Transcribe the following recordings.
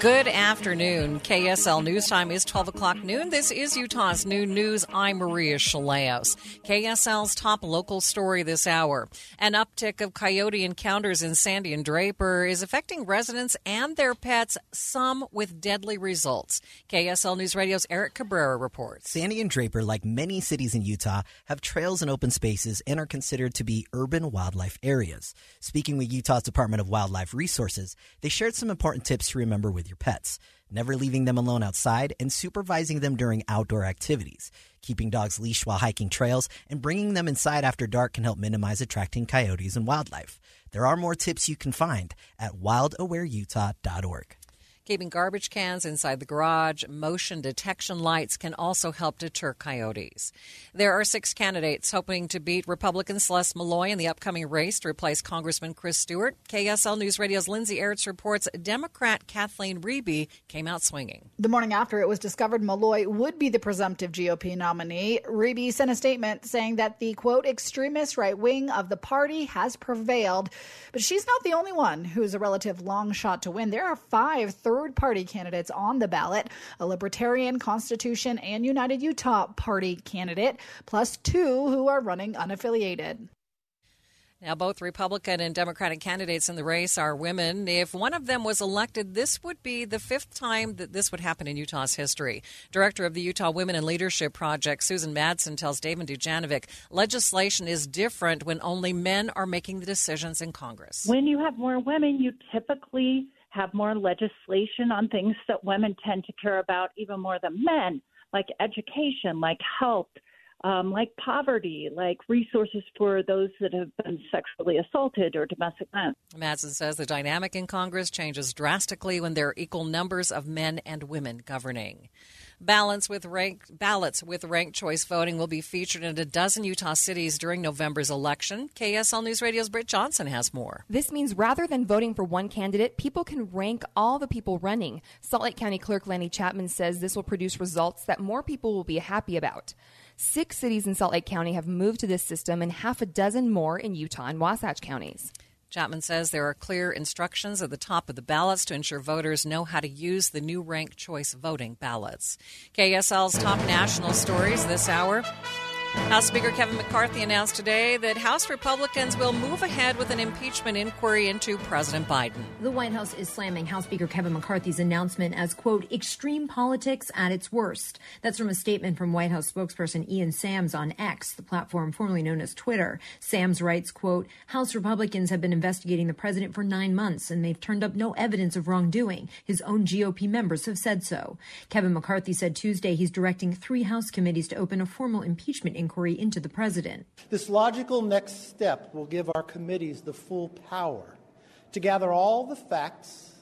Good afternoon. KSL News Time is 12 o'clock noon. This is Utah's Noon News. I'm Maria Shilaos. KSL's top local story this hour. An uptick of coyote encounters in Sandy and Draper is affecting residents and their pets, some with deadly results. KSL News Radio's Eric Cabrera reports. Sandy and Draper, like many cities in Utah, have trails and open spaces and are considered to be urban wildlife areas. Speaking with Utah's Department of Wildlife Resources, they shared some important tips to remember with your pets, never leaving them alone outside, and supervising them during outdoor activities. Keeping dogs leashed while hiking trails and bringing them inside after dark can help minimize attracting coyotes and wildlife. There are more tips you can find at wildawareutah.org. Keeping garbage cans inside the garage, motion detection lights can also help deter coyotes. There are six candidates hoping to beat Republican Celeste Maloy in the upcoming race to replace Congressman Chris Stewart. KSL News Radio's Lindsay Aerts reports Democrat Kathleen Riebe came out swinging. The morning after it was discovered Maloy would be the presumptive GOP nominee, Riebe sent a statement saying that the quote extremist right wing of the party has prevailed. But she's not the only one who's a relative long shot to win. There are five third third party candidates on the ballot a Libertarian, Constitution, and United Utah Party candidate, plus two who are running unaffiliated. Now, both Republican and Democratic candidates in the race are women. If one of them was elected, this would be the fifth time that this would happen in Utah's history. Director of the Utah Women in Leadership Project, Susan Madsen, tells David Dujanovic legislation is different when only men are making the decisions in Congress. When you have more women, you typically have more legislation on things that women tend to care about even more than men, like education, like health, um, like poverty, like resources for those that have been sexually assaulted or domestic violence. Madsen says the dynamic in Congress changes drastically when there are equal numbers of men and women governing. Balance with rank, ballots with ranked choice voting will be featured in a dozen Utah cities during November's election. KSL News Radio's Britt Johnson has more. This means rather than voting for one candidate, people can rank all the people running. Salt Lake County Clerk Lannie Chapman says this will produce results that more people will be happy about. Six cities in Salt Lake County have moved to this system, and half a dozen more in Utah and Wasatch counties. Chapman says there are clear instructions at the top of the ballots to ensure voters know how to use the new ranked choice voting ballots. KSL's top national stories this hour. House Speaker Kevin McCarthy announced today that House Republicans will move ahead with an impeachment inquiry into President Biden. The White House is slamming House Speaker Kevin McCarthy's announcement as, quote, extreme politics at its worst. That's from a statement from White House spokesperson Ian Sams on X, the platform formerly known as Twitter. Sams writes, quote, House Republicans have been investigating the president for nine months and they've turned up no evidence of wrongdoing. His own GOP members have said so. Kevin McCarthy said Tuesday he's directing three House committees to open a formal impeachment inquiry into the president. This logical next step will give our committees the full power to gather all the facts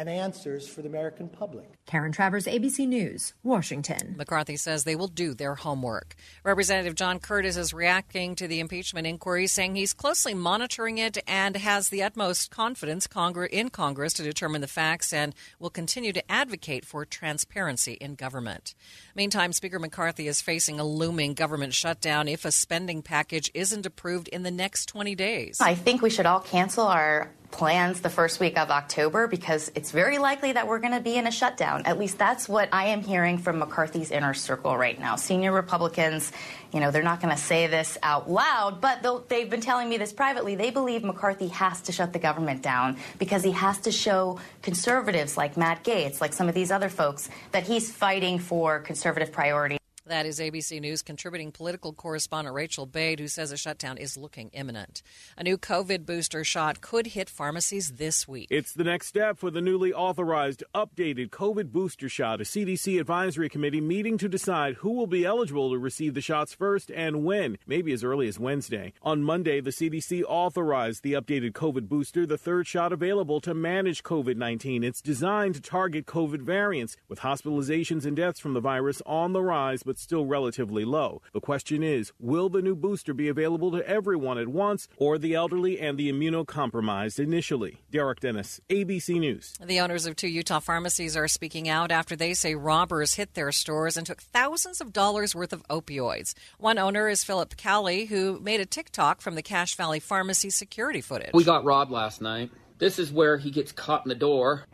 and answers for the American public. Karen Travers, ABC News, Washington. McCarthy says they will do their homework. Representative John Curtis is reacting to the impeachment inquiry, saying he's closely monitoring it and has the utmost confidence in Congress to determine the facts and will continue to advocate for transparency in government. Meantime, Speaker McCarthy is facing a looming government shutdown if a spending package isn't approved in the next 20 days. I think we should all cancel our plans the first week of October because it's very likely that we're going to be in a shutdown. At least that's what I am hearing from McCarthy's inner circle right now. Senior Republicans, you know, they're not going to say this out loud, but they've been telling me this privately. They believe McCarthy has to shut the government down because he has to show conservatives like Matt Gaetz, like some of these other folks, that he's fighting for conservative priorities. That is ABC News contributing political correspondent Rachel Bade, who says a shutdown is looking imminent. A new COVID booster shot could hit pharmacies this week. It's the next step for the newly authorized updated COVID booster shot. A CDC advisory committee meeting to decide who will be eligible to receive the shots first and when, maybe as early as Wednesday. On Monday, the CDC authorized the updated COVID booster, the third shot available to manage COVID 19. It's designed to target COVID variants, with hospitalizations and deaths from the virus on the rise, but still relatively low. The question is will the new booster be available to everyone at once or the elderly and the immunocompromised initially? Derek Dennis, ABC News. The owners of two Utah pharmacies are speaking out after they say robbers hit their stores and took thousands of dollars worth of opioids. One owner is Philip Cowley, who made a TikTok from the Cache Valley Pharmacy security footage. We got robbed last night. This is where he gets caught in the door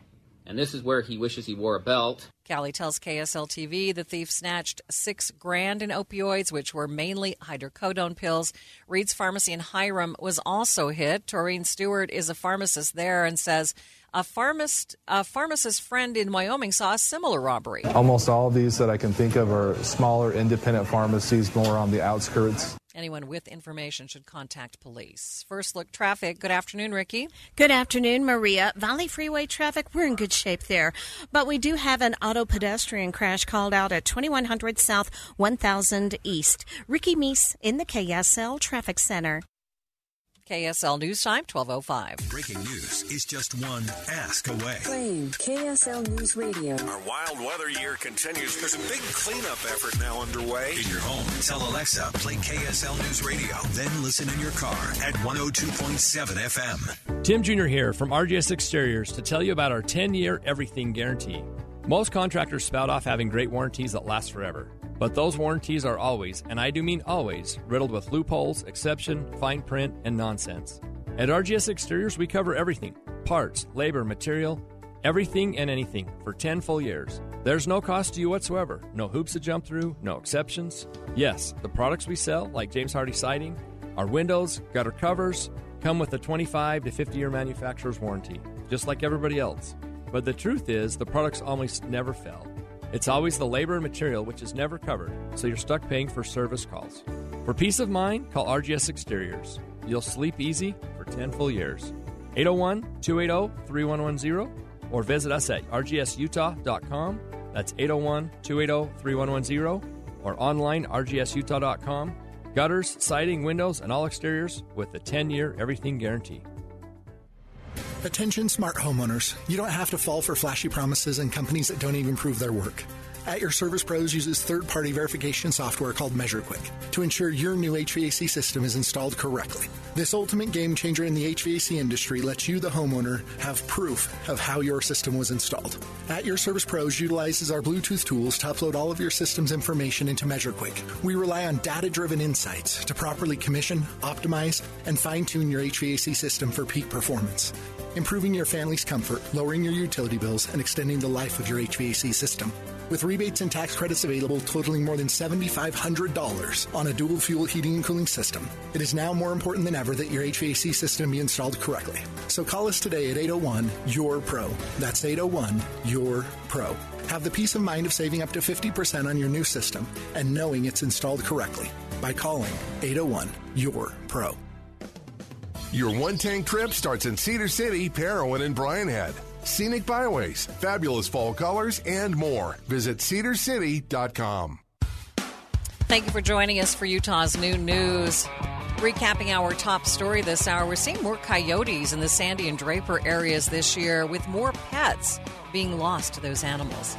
and this is where he wishes he wore a belt. Callie tells KSL TV the thief snatched six grand in opioids, which were mainly hydrocodone pills. Reed's Pharmacy in Hyrum was also hit. Toreen Stewart is a pharmacist there and says a pharmacist, a pharmacist friend in Wyoming saw a similar robbery. Almost all of these that I can think of are smaller independent pharmacies, more on the outskirts. Anyone with information should contact police. First look traffic. Good afternoon, Ricky. Good afternoon, Maria. Valley Freeway traffic, we're in good shape there. But we do have an auto pedestrian crash called out at 2100 South 1000 East. Ricky Meese in the KSL Traffic Center. KSL News Time, 1205. Breaking news is just one ask away. Claim KSL News Radio. Our wild weather year continues. There's a big cleanup effort now underway. In your home, tell Alexa, play KSL News Radio. Then listen in your car at 102.7 FM. Tim Jr. here from RGS Exteriors to tell you about our 10 year everything guarantee. Most contractors spout off having great warranties that last forever. But those warranties are always, and I do mean always, riddled with loopholes, exception, fine print, and nonsense. At RGS Exteriors, we cover everything parts, labor, material, everything and anything for 10 full years. There's no cost to you whatsoever, no hoops to jump through, no exceptions. Yes, the products we sell, like James Hardie siding, our windows, gutter covers, come with a 25 to 50 year manufacturer's warranty, just like everybody else. But the truth is, the products almost never fail. It's always the labor and material which is never covered, so you're stuck paying for service calls. For peace of mind, call RGS Exteriors. You'll sleep easy for 10 full years. 801 280 3110 or visit us at rgsutah.com. That's 801 280 3110 or online rgsutah.com. Gutters, siding, windows, and all exteriors with a 10 year everything guarantee. Attention smart homeowners. You don't have to fall for flashy promises and companies that don't even prove their work. At Your Service Pros uses third party verification software called MeasureQuick to ensure your new HVAC system is installed correctly. This ultimate game changer in the HVAC industry lets you, the homeowner, have proof of how your system was installed. At Your Service Pros utilizes our Bluetooth tools to upload all of your system's information into MeasureQuick. We rely on data driven insights to properly commission, optimize, and fine tune your HVAC system for peak performance improving your family's comfort, lowering your utility bills, and extending the life of your HVAC system. With rebates and tax credits available totaling more than $7,500 on a dual fuel heating and cooling system, it is now more important than ever that your HVAC system be installed correctly. So call us today at 801 Your Pro. That's 801 Your Pro. Have the peace of mind of saving up to 50% on your new system and knowing it's installed correctly by calling 801 Your Pro. Your one tank trip starts in Cedar City, Parowan, and Brian Head. Scenic byways, fabulous fall colors, and more. Visit cedarcity.com. Thank you for joining us for Utah's Noon News. Recapping our top story this hour, we're seeing more coyotes in the Sandy and Draper areas this year, with more pets being lost to those animals.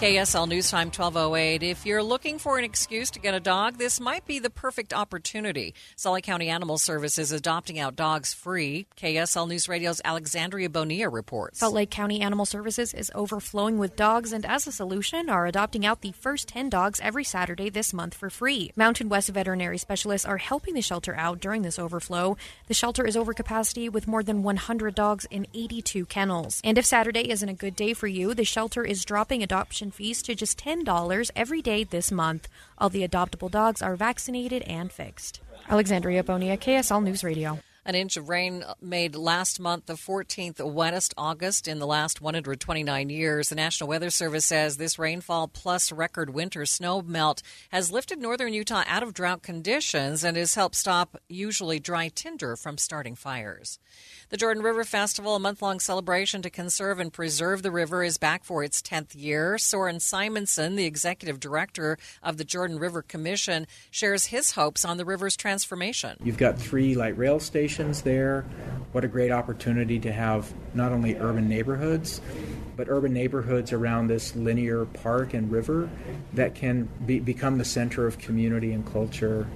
KSL News Time 1208. If you're looking for an excuse to get a dog, this might be the perfect opportunity. Lake County Animal Service is adopting out dogs free. KSL News Radio's Alexandria Bonilla reports. Salt Lake County Animal Services is overflowing with dogs and as a solution are adopting out the first 10 dogs every Saturday this month for free. Mountain West veterinary specialists are helping the shelter out during this overflow. The shelter is over capacity with more than 100 dogs in 82 kennels. And if Saturday isn't a good day for you, the shelter is dropping adoption fees to just $10 every day this month. All the adoptable dogs are vaccinated and fixed. Alexandria Bonilla, KSL News Radio. An inch of rain made last month the 14th wettest August in the last 129 years. The National Weather Service says this rainfall plus record winter snow melt has lifted northern Utah out of drought conditions and has helped stop usually dry tinder from starting fires. The Jordan River Festival, a month long celebration to conserve and preserve the river, is back for its 10th year. Soren Simonsen, the executive director of the Jordan River Commission, shares his hopes on the river's transformation. You've got three light rail stations there. What a great opportunity to have not only urban neighborhoods, but urban neighborhoods around this linear park and river that can be, become the center of community and culture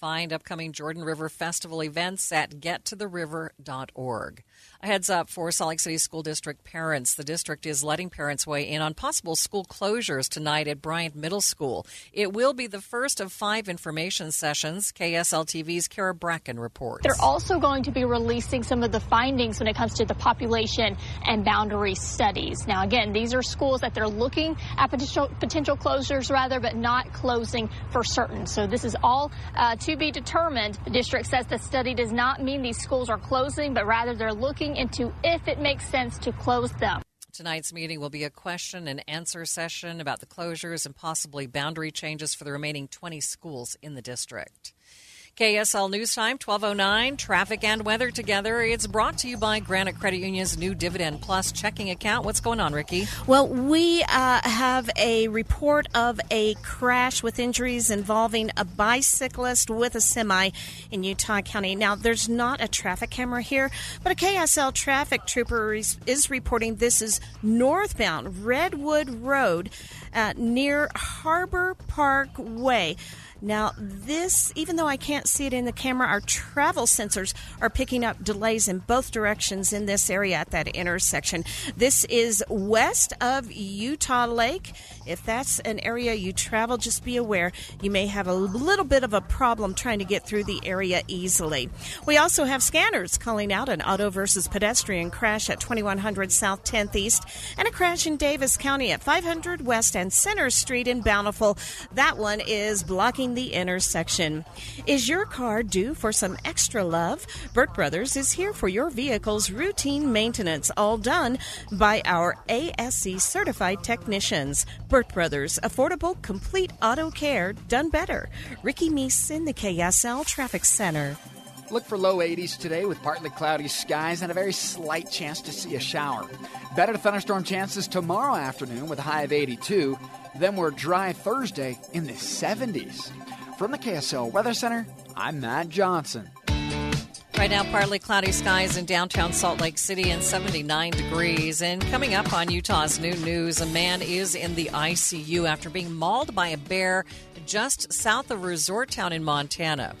Find upcoming Jordan River Festival events at gettotheriver.org. A heads up for Salt Lake City School District parents. The district is letting parents weigh in on possible school closures tonight at Bryant Middle School. It will be the first of five information sessions. KSL TV's Kara Bracken reports. They're also going to be releasing some of the findings when it comes to the population and boundary studies. Now, again, these are schools that they're looking at potential, potential closures rather, but not closing for certain. So this is all uh, to be determined. The district says the study does not mean these schools are closing, but rather they're looking into if it makes sense to close them. Tonight's meeting will be a question and answer session about the closures and possibly boundary changes for the remaining 20 schools in the district. KSL News Time, 1209, traffic and weather together. It's brought to you by Granite Credit Union's new Dividend Plus checking account. What's going on, Ricky? Well, we uh, have a report of a crash with injuries involving a bicyclist with a semi in Utah County. Now, there's not a traffic camera here, but a KSL traffic trooper is, reporting this is northbound Redwood Road uh, near Harbor Park Way. Now, this, even though I can't see it in the camera, our travel sensors are picking up delays in both directions in this area at that intersection. This is west of Utah Lake. If that's an area you travel, just be aware you may have a little bit of a problem trying to get through the area easily. We also have scanners calling out an auto versus pedestrian crash at 2100 South 10th East and a crash in Davis County at 500 West and Center Street in Bountiful. That one is blocking the intersection. Is your car due for some extra love? Burt Brothers is here for your vehicle's routine maintenance, all done by our ASE certified technicians. Burt Brothers, affordable, complete auto care done better. Ricky Meese in the KSL Traffic Center. Look for low 80s today with partly cloudy skies and a very slight chance to see a shower. Better thunderstorm chances tomorrow afternoon with a high of 82. Then we're dry Thursday in the 70s. From the KSL Weather Center, I'm Matt Johnson. Right now, partly cloudy skies in downtown Salt Lake City and 79 degrees. And coming up on Utah's Noon News, a man is in the ICU after being mauled by a bear just south of Resort Town in Montana.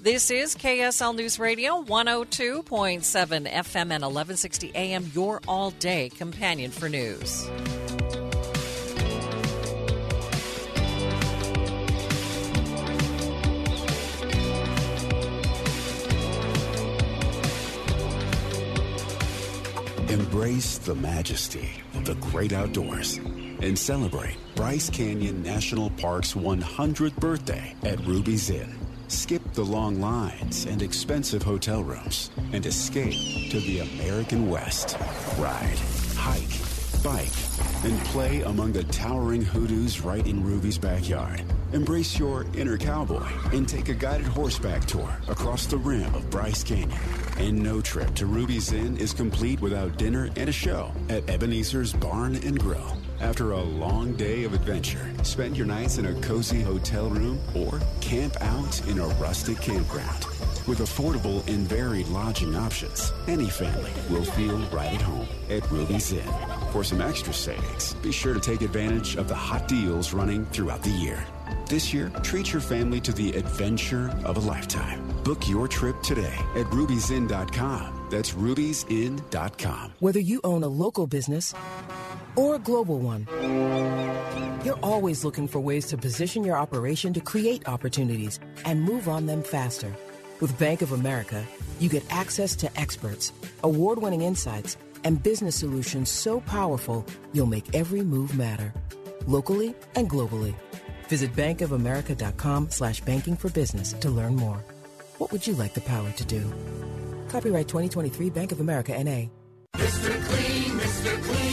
This is KSL News Radio 102.7 FM and 1160 AM, your all day companion for news. Embrace the majesty of the great outdoors and celebrate Bryce Canyon National Park's 100th birthday at Ruby's Inn. Skip the long lines and expensive hotel rooms and escape to the American West. Ride, hike, bike, and play among the towering hoodoos right in Ruby's backyard. Embrace your inner cowboy and take a guided horseback tour across the rim of Bryce Canyon. And no trip to Ruby's Inn is complete without dinner and a show at Ebenezer's Barn and Grill. After a long day of adventure, spend your nights in a cozy hotel room or camp out in a rustic campground. With affordable and varied lodging options, any family will feel right at home at Ruby's Inn. For some extra savings, be sure to take advantage of the hot deals running throughout the year. This year, treat your family to the adventure of a lifetime. Book your trip today at ruby'sinn.com. That's ruby'sinn.com. Whether you own a local business or a global one, you're always looking for ways to position your operation to create opportunities and move on them faster. With Bank of America, you get access to experts, award winning insights, and business solutions so powerful you'll make every move matter, locally and globally. Visit bankofamerica.com slash banking for business to learn more. What would you like the power to do? Copyright 2023 Bank of America NA. Mr. Clean, Mr. Clean.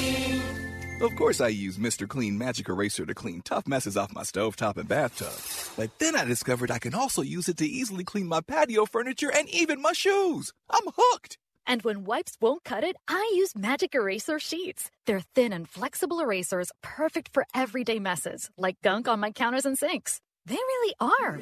Of course I use Mr. Clean Magic Eraser to clean tough messes off my stovetop and bathtub. But then I discovered I can also use it to easily clean my patio furniture and even my shoes. I'm hooked. And when wipes won't cut it, I use Magic Eraser Sheets. They're thin and flexible erasers, perfect for everyday messes, like gunk on my counters and sinks. They really are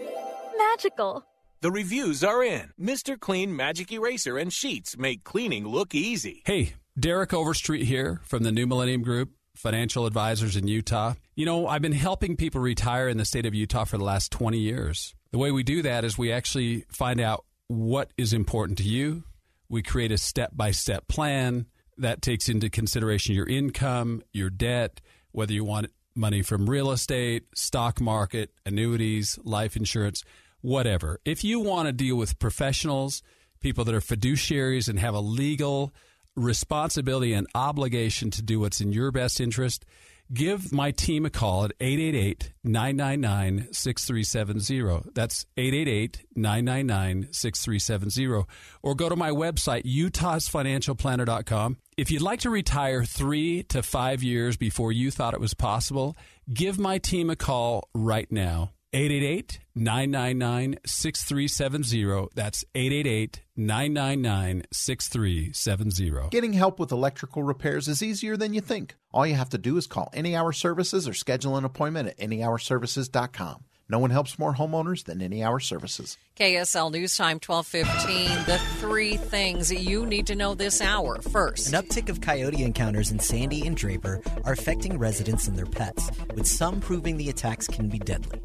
magical. The reviews are in. Mr. Clean Magic Eraser and Sheets make cleaning look easy. Hey, Derek Overstreet here from the New Millennium Group, financial advisors in Utah. You know, I've been helping people retire in the state of Utah for the last 20 years. The way we do that is we actually find out what is important to you We create a step by step plan that takes into consideration your income, your debt, whether you want money from real estate, stock market, annuities, life insurance, whatever. If you want to deal with professionals, people that are fiduciaries and have a legal responsibility and obligation to do what's in your best interest, give my team a call at 888 999 6370. That's 888 999 6370. Or go to my website, utahsfinancialplanner.com. If you'd like to retire three to five years before you thought it was possible, give my team a call right now. 888 999 6370. That's 888 999 6370. Getting help with electrical repairs is easier than you think. All you have to do is call Any Hour Services or schedule an appointment at anyhourservices.com. No one helps more homeowners than Any Hour Services. KSL News Time 1215. The three things you need to know this hour. First, An uptick of coyote encounters in Sandy and Draper are affecting residents and their pets, with some proving the attacks can be deadly.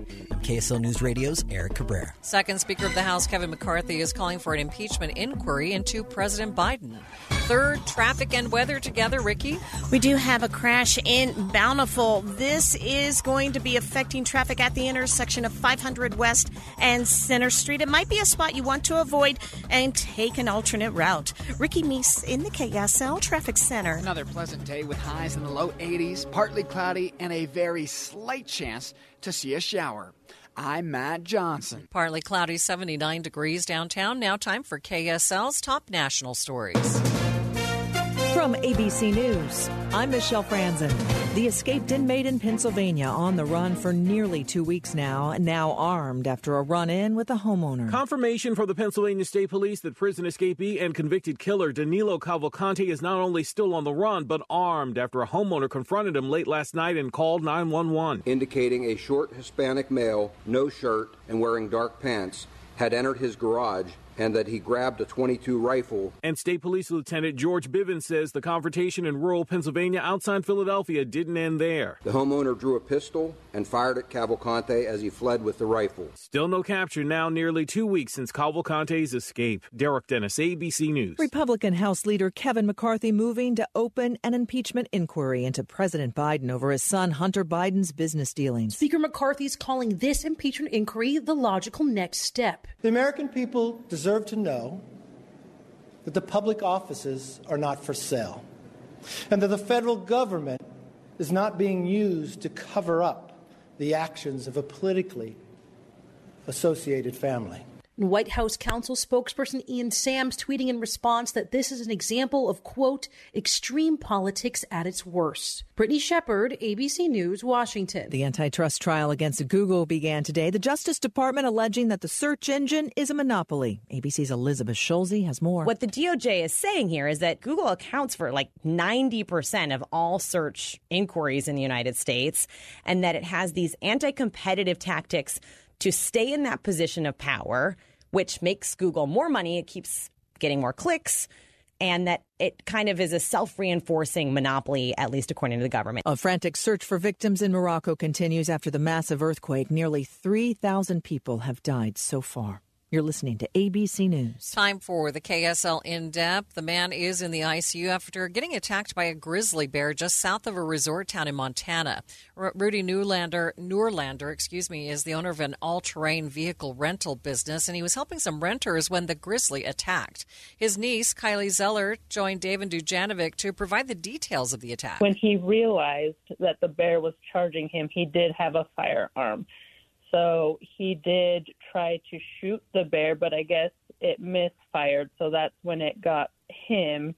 I'm KSL News Radio's Eric Cabrera. Second Speaker of the House Kevin McCarthy is calling for an impeachment inquiry into President Biden. Third, traffic and weather together. Ricky? We do have a crash in Bountiful. This is going to be affecting traffic at the intersection of 500 West and Center Street. It might be a spot you want to avoid and take an alternate route. Ricky Meese in the KSL Traffic Center. Another pleasant day with highs in the low 80s, partly cloudy, and a very slight chance to see a shower. I'm Matt Johnson. Partly cloudy, 79 degrees downtown. Now, time for KSL's top national stories. From ABC News, I'm Michelle Franzen. The escaped inmate in Pennsylvania on the run for nearly two weeks now, and now armed after a run in with a homeowner. Confirmation from the Pennsylvania State Police that prison escapee and convicted killer Danilo Cavalcante is not only still on the run, but armed after a homeowner confronted him late last night and called 911. Indicating a short Hispanic male, no shirt, and wearing dark pants, had entered his garage and that he grabbed a 22 rifle. And State Police Lieutenant George Bivens says the confrontation in rural Pennsylvania outside Philadelphia didn't end there. The homeowner drew a pistol and fired at Cavalcante as he fled with the rifle. Still no capture now, nearly two weeks since Cavalcante's escape. Derek Dennis, ABC News. Republican House Leader Kevin McCarthy moving to open an impeachment inquiry into President Biden over his son Hunter Biden's business dealings. Speaker McCarthy is calling this impeachment inquiry the logical next step. The American people deserve to know that the public offices are not for sale and that the federal government is not being used to cover up the actions of a politically associated family. White House counsel spokesperson Ian Sams tweeting in response that this is an example of, quote, extreme politics at its worst. Brittany Shepard, ABC News, Washington. The antitrust trial against Google began today. The Justice Department alleging that the search engine is a monopoly. ABC's Elizabeth Schulze has more. What the DOJ is saying here is that Google accounts for like 90% of all search inquiries in the United States, and that it has these anti competitive tactics to stay in that position of power, which makes Google more money. It keeps getting more clicks. And that it kind of is a self reinforcing monopoly, at least according to the government. A frantic search for victims in Morocco continues after the massive earthquake. Nearly 3,000 people have died so far. You're listening to ABC News. Time for the KSL in depth. The man is in the ICU after getting attacked by a grizzly bear just south of a resort town in Montana. R- Rudy Newlander, Newlander, excuse me, is the owner of an all-terrain vehicle rental business, and he was helping some renters when the grizzly attacked. His niece, Kylie Zeller, joined David Dujanovic to provide the details of the attack. When he realized that the bear was charging him, he did have a firearm. So he did try to shoot the bear, but I guess it misfired. So that's when it got him.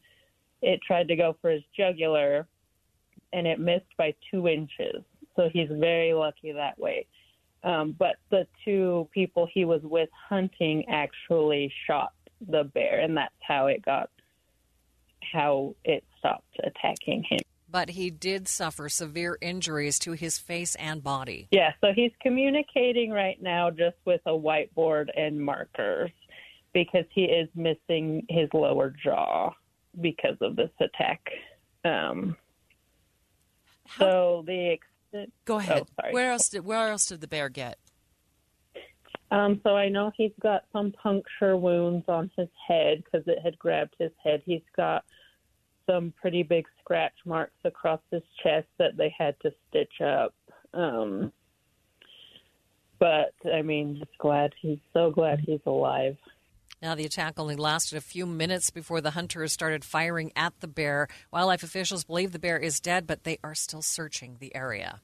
It tried to go for his jugular, and it missed by two inches. So he's very lucky that way. Um, but the two people he was with hunting actually shot the bear, and that's how it got, how it stopped attacking him but he did suffer severe injuries to his face and body. Yeah, so he's communicating right now just with a whiteboard and markers because he is missing his lower jaw because of this attack. Um, so the extent. Go ahead. Oh. Where else did Where else did the bear get? Um, so I know he's got some puncture wounds on his head because it had grabbed his head. He's got some pretty big scratch marks across his chest that they had to stitch up. Um, but I mean, just glad he's so glad he's alive. Now, the attack only lasted a few minutes before the hunters started firing at the bear. Wildlife officials believe the bear is dead, but they are still searching the area.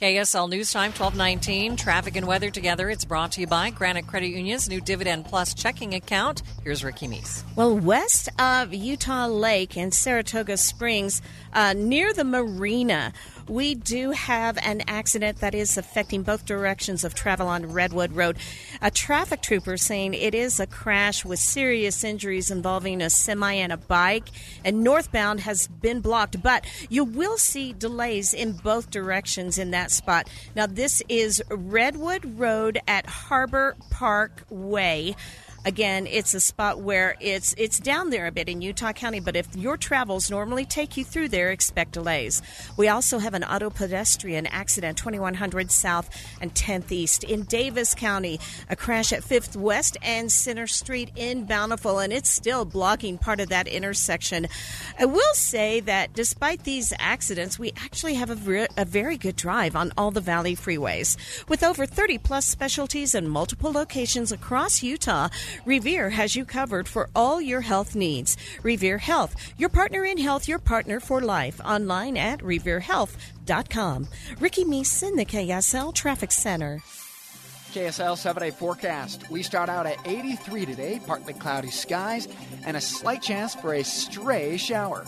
KSL News Time 1219. Traffic and weather together. It's brought to you by Granite Credit Union's new Dividend Plus checking account. Here's Ricky Meese. Well, west of Utah Lake and Saratoga Springs, uh, near the marina, we do have an accident that is affecting both directions of travel on Redwood Road. A traffic trooper saying it is a crash with serious injuries involving a semi and a bike, and northbound has been blocked, but you will see delays in both directions in that spot. Now, this is Redwood Road at Harbor Park Way. Again, it's a spot where it's it's down there a bit in Utah County, but if your travels normally take you through there, expect delays. We also have an auto pedestrian accident 2100 South and 10th East in Davis County, a crash at 5th West and Center Street in Bountiful, and it's still blocking part of that intersection. I will say that despite these accidents, we actually have a, re- a very good drive on all the Valley freeways. With over 30 plus specialties and multiple locations across Utah, Revere has you covered for all your health needs. Revere Health, your partner in health, your partner for life. Online at reverehealth.com. Ricky Meese in the KSL Traffic Center. KSL 7 day forecast. We start out at 83 today, partly cloudy skies, and a slight chance for a stray shower.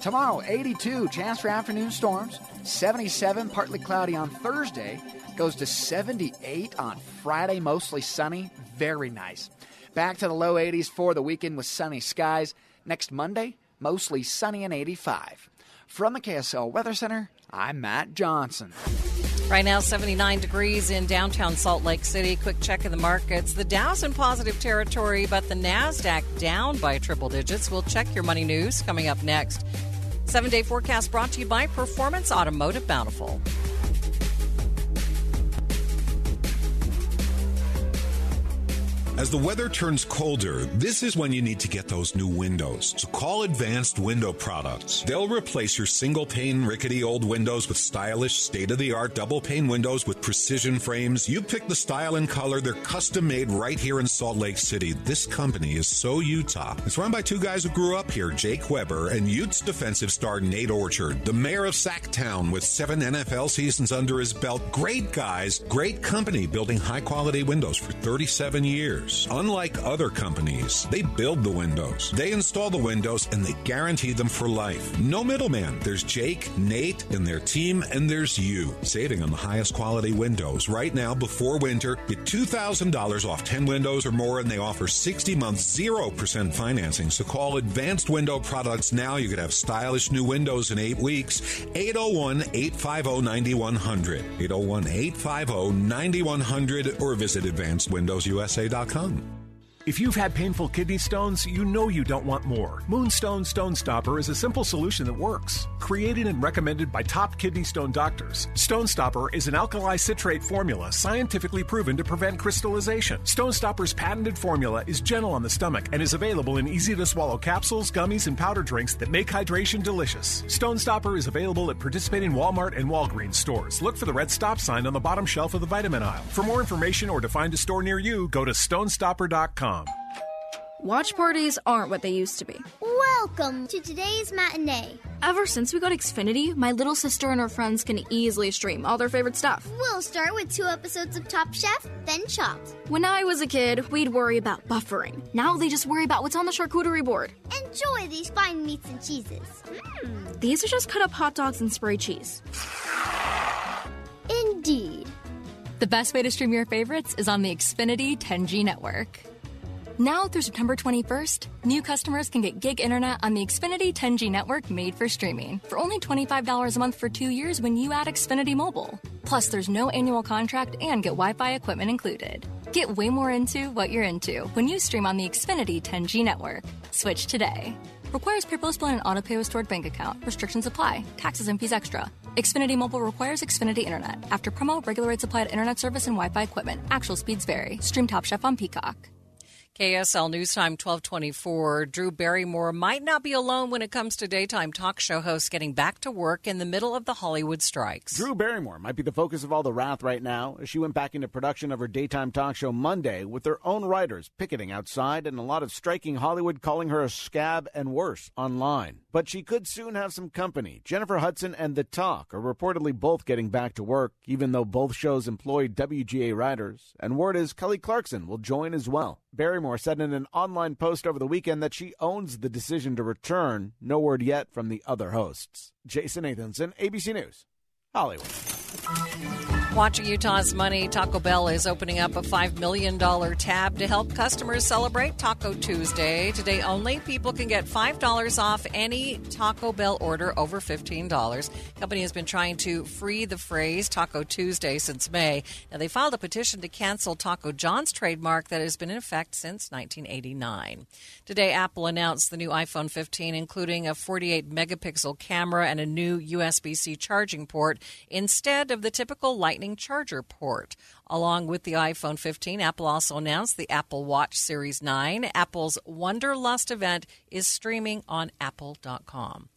Tomorrow, 82, chance for afternoon storms. 77, partly cloudy on Thursday. Goes to 78 on Friday, mostly sunny. Very nice. Back to the low 80s for the weekend with sunny skies. Next Monday, mostly sunny and 85. From the KSL Weather Center, I'm Matt Johnson. Right now, 79 degrees in downtown Salt Lake City. Quick check of the markets. The Dow's in positive territory, but the NASDAQ down by triple digits. We'll check your money news coming up next. Seven day forecast brought to you by Performance Automotive Bountiful. As the weather turns colder, this is when you need to get those new windows. So call Advanced Window Products. They'll replace your single pane rickety old windows with stylish, state of the art double pane windows with precision frames. You pick the style and color. They're custom made right here in Salt Lake City. This company is so Utah. It's run by two guys who grew up here, Jake Weber and Utes defensive star Nate Orchard, the mayor of Sacktown with seven NFL seasons under his belt. Great guys, great company building high quality windows for 37 years. Unlike other companies, they build the windows, they install the windows, and they guarantee them for life. No middleman. There's Jake, Nate, and their team, and there's you. Saving on the highest quality windows. Right now, before winter, get $2,000 off 10 windows or more, and they offer 60 months, 0% financing. So call Advanced Window Products now. You could have stylish new windows in eight weeks. 801 850 9100. 801 850 9100 or visit advancedwindowsusa.com come. If you've had painful kidney stones, you know you don't want more. Moonstone Stone Stopper is a simple solution that works. Created and recommended by top kidney stone doctors, Stone Stopper is an alkali citrate formula scientifically proven to prevent crystallization. Stone Stopper's patented formula is gentle on the stomach and is available in easy to swallow capsules, gummies, and powder drinks that make hydration delicious. Stone Stopper is available at participating Walmart and Walgreens stores. Look for the red stop sign on the bottom shelf of the vitamin aisle. For more information or to find a store near you, go to stonestopper.com. Watch parties aren't what they used to be. Welcome to today's matinee. Ever since we got Xfinity, my little sister and her friends can easily stream all their favorite stuff. We'll start with two episodes of Top Chef, then Chopped. When I was a kid, we'd worry about buffering. Now they just worry about what's on the charcuterie board. Enjoy these fine meats and cheeses. Mm, these are just cut up hot dogs and spray cheese. Indeed. The best way to stream your favorites is on the Xfinity 10G network. Now through September 21st, new customers can get gig internet on the Xfinity 10G network made for streaming for only $25 a month for two years when you add Xfinity Mobile. Plus, there's no annual contract and get Wi Fi equipment included. Get way more into what you're into when you stream on the Xfinity 10G network. Switch today. Requires paperless bill and auto pay with stored bank account. Restrictions apply. Taxes and fees extra. Xfinity Mobile requires Xfinity Internet. After promo, regular rates apply to internet service and Wi Fi equipment. Actual speeds vary. Stream Top Chef on Peacock. KSL News Time 1224. Drew Barrymore might not be alone when it comes to daytime talk show hosts getting back to work in the middle of the Hollywood strikes. Drew Barrymore might be the focus of all the wrath right now as she went back into production of her daytime talk show Monday with their own writers picketing outside and a lot of striking Hollywood calling her a scab and worse online. But she could soon have some company. Jennifer Hudson and The Talk are reportedly both getting back to work, even though both shows employ WGA writers. And word is Kelly Clarkson will join as well. Barrymore said in an online post over the weekend that she owns the decision to return. No word yet from the other hosts. Jason Nathanson, ABC News, Hollywood. Watching Utah's money, Taco Bell is opening up a $5 million tab to help customers celebrate Taco Tuesday. Today only, people can get $5 off any Taco Bell order over $15. company has been trying to free the phrase Taco Tuesday since May. Now, they filed a petition to cancel Taco John's trademark that has been in effect since 1989. Today, Apple announced the new iPhone 15, including a 48 megapixel camera and a new USB C charging port instead of the typical Lightning charger port. Along with the iPhone 15, Apple also announced the Apple Watch Series 9. Apple's Wonderlust event is streaming on apple.com.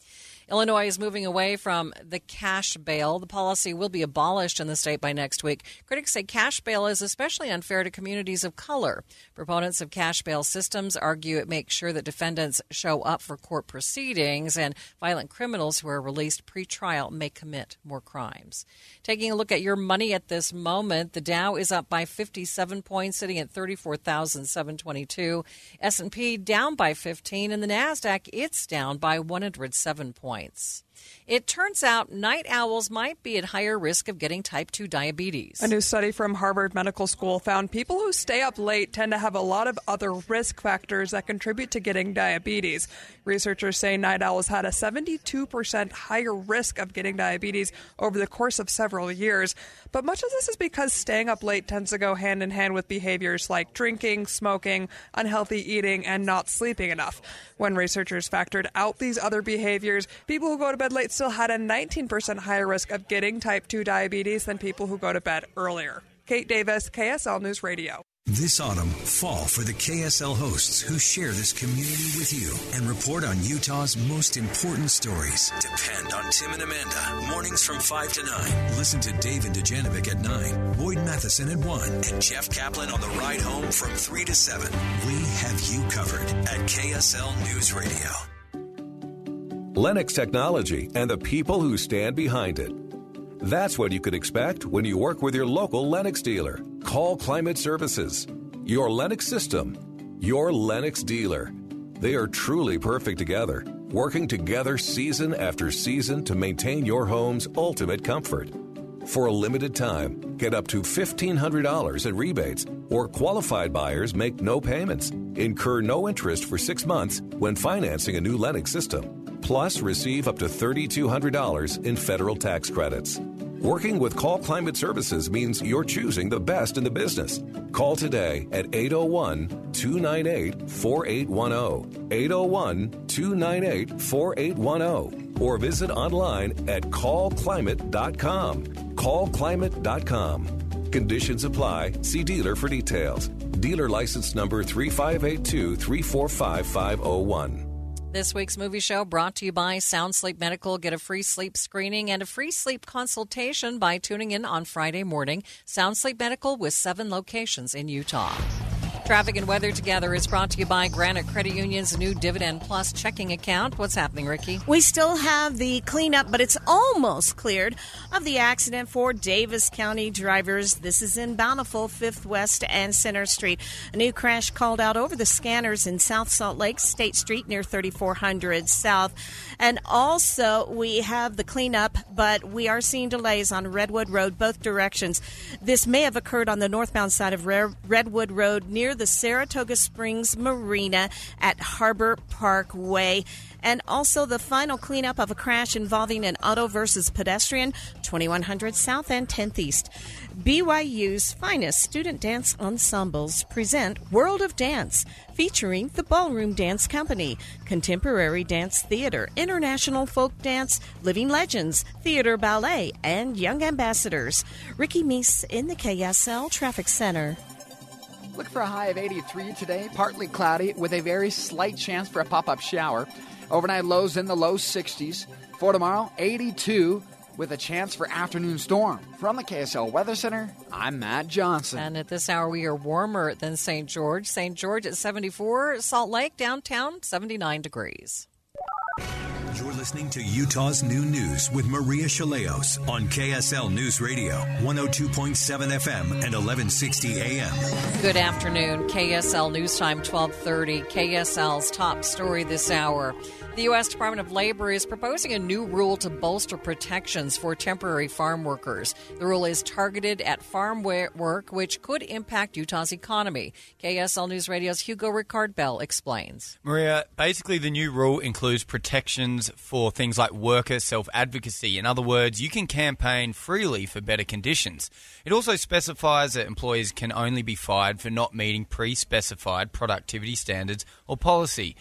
Illinois is moving away from the cash bail. The policy will be abolished in the state by next week. Critics say cash bail is especially unfair to communities of color. Proponents of cash bail systems argue it makes sure that defendants show up for court proceedings and violent criminals who are released pre-trial may commit more crimes. Taking a look at your money at this moment, the Dow is up by 57 points, sitting at 34,722. S&P down by 15 and the Nasdaq it's down by 107 points points. It turns out night owls might be at higher risk of getting type 2 diabetes. A new study from Harvard Medical School found people who stay up late tend to have a lot of other risk factors that contribute to getting diabetes. Researchers say night owls had a 72% higher risk of getting diabetes over the course of several years. But much of this is because staying up late tends to go hand in hand with behaviors like drinking, smoking, unhealthy eating, and not sleeping enough. When researchers factored out these other behaviors, people who go to bed late still had a 19% higher risk of getting type 2 diabetes than people who go to bed earlier. Kate Davis, KSL News Radio. This autumn, fall for the KSL hosts who share this community with you and report on Utah's most important stories. Depend on Tim and Amanda, mornings from 5 to 9. Listen to Dave and Dujanovic at 9, Boyd Matheson at 1, and Jeff Caplan on the ride home from 3 to 7. We have you covered at KSL News Radio. Lennox Technology and the people who stand behind it. That's what you can expect when you work with your local Lennox dealer. Call Climate Services. Your Lennox system. Your Lennox dealer. They are truly perfect together, working together season after season to maintain your home's ultimate comfort. For a limited time, get up to $1,500 in rebates, or qualified buyers make no payments, incur no interest for six months when financing a new Lennox system plus receive up to $3,200 in federal tax credits. Working with Call Climate Services means you're choosing the best in the business. Call today at 801 298 4810. 801 298 4810. Or visit online at callclimate.com. Callclimate.com. Conditions apply. See dealer for details. Dealer license number 3582 345501. This week's movie show brought to you by Sound Sleep Medical. Get a free sleep screening and a free sleep consultation by tuning in on Friday morning. Sound Sleep Medical with seven locations in Utah. Traffic and weather together is brought to you by Granite Credit Union's new Dividend Plus checking account. What's happening, Ricky? We still have the cleanup, but it's almost cleared of the accident for Davis County drivers. This is in Bountiful, 5th West and Center Street. A new crash called out over the scanners in South Salt Lake, State Street near 3400 South. And also, we have the cleanup, but we are seeing delays on Redwood Road, both directions. This may have occurred on the northbound side of Redwood Road near the Saratoga Springs Marina at Harbor Parkway. And also the final cleanup of a crash involving an auto versus pedestrian, 2100 South and 10th East. BYU's finest student dance ensembles present World of Dance, featuring the Ballroom Dance Company, Contemporary Dance Theater, International Folk Dance, Living Legends, Theater Ballet, and Young Ambassadors. Ricky Meese in the KSL Traffic Center. Look for a high of 83 today, partly cloudy with a very slight chance for a pop up shower. Overnight lows in the low 60s. For tomorrow, 82 with a chance for afternoon storm. From the KSL Weather Center, I'm Matt Johnson. And at this hour, we are warmer than St. George. St. George at 74, Salt Lake downtown 79 degrees. You're listening to Utah's Noon News with Maria Shilaos on KSL News Radio, 102.7 FM and 1160 AM. Good afternoon. KSL News Time 1230. KSL's top story this hour. The U.S. Department of Labor is proposing a new rule to bolster protections for temporary farm workers. The rule is targeted at farm work, which could impact Utah's economy. KSL News Radio's Hugo Ricard Bell explains. Maria, basically, the new rule includes protections for things like worker self advocacy. In other words, you can campaign freely for better conditions. It also specifies that employers can only be fired for not meeting pre specified productivity standards or policy.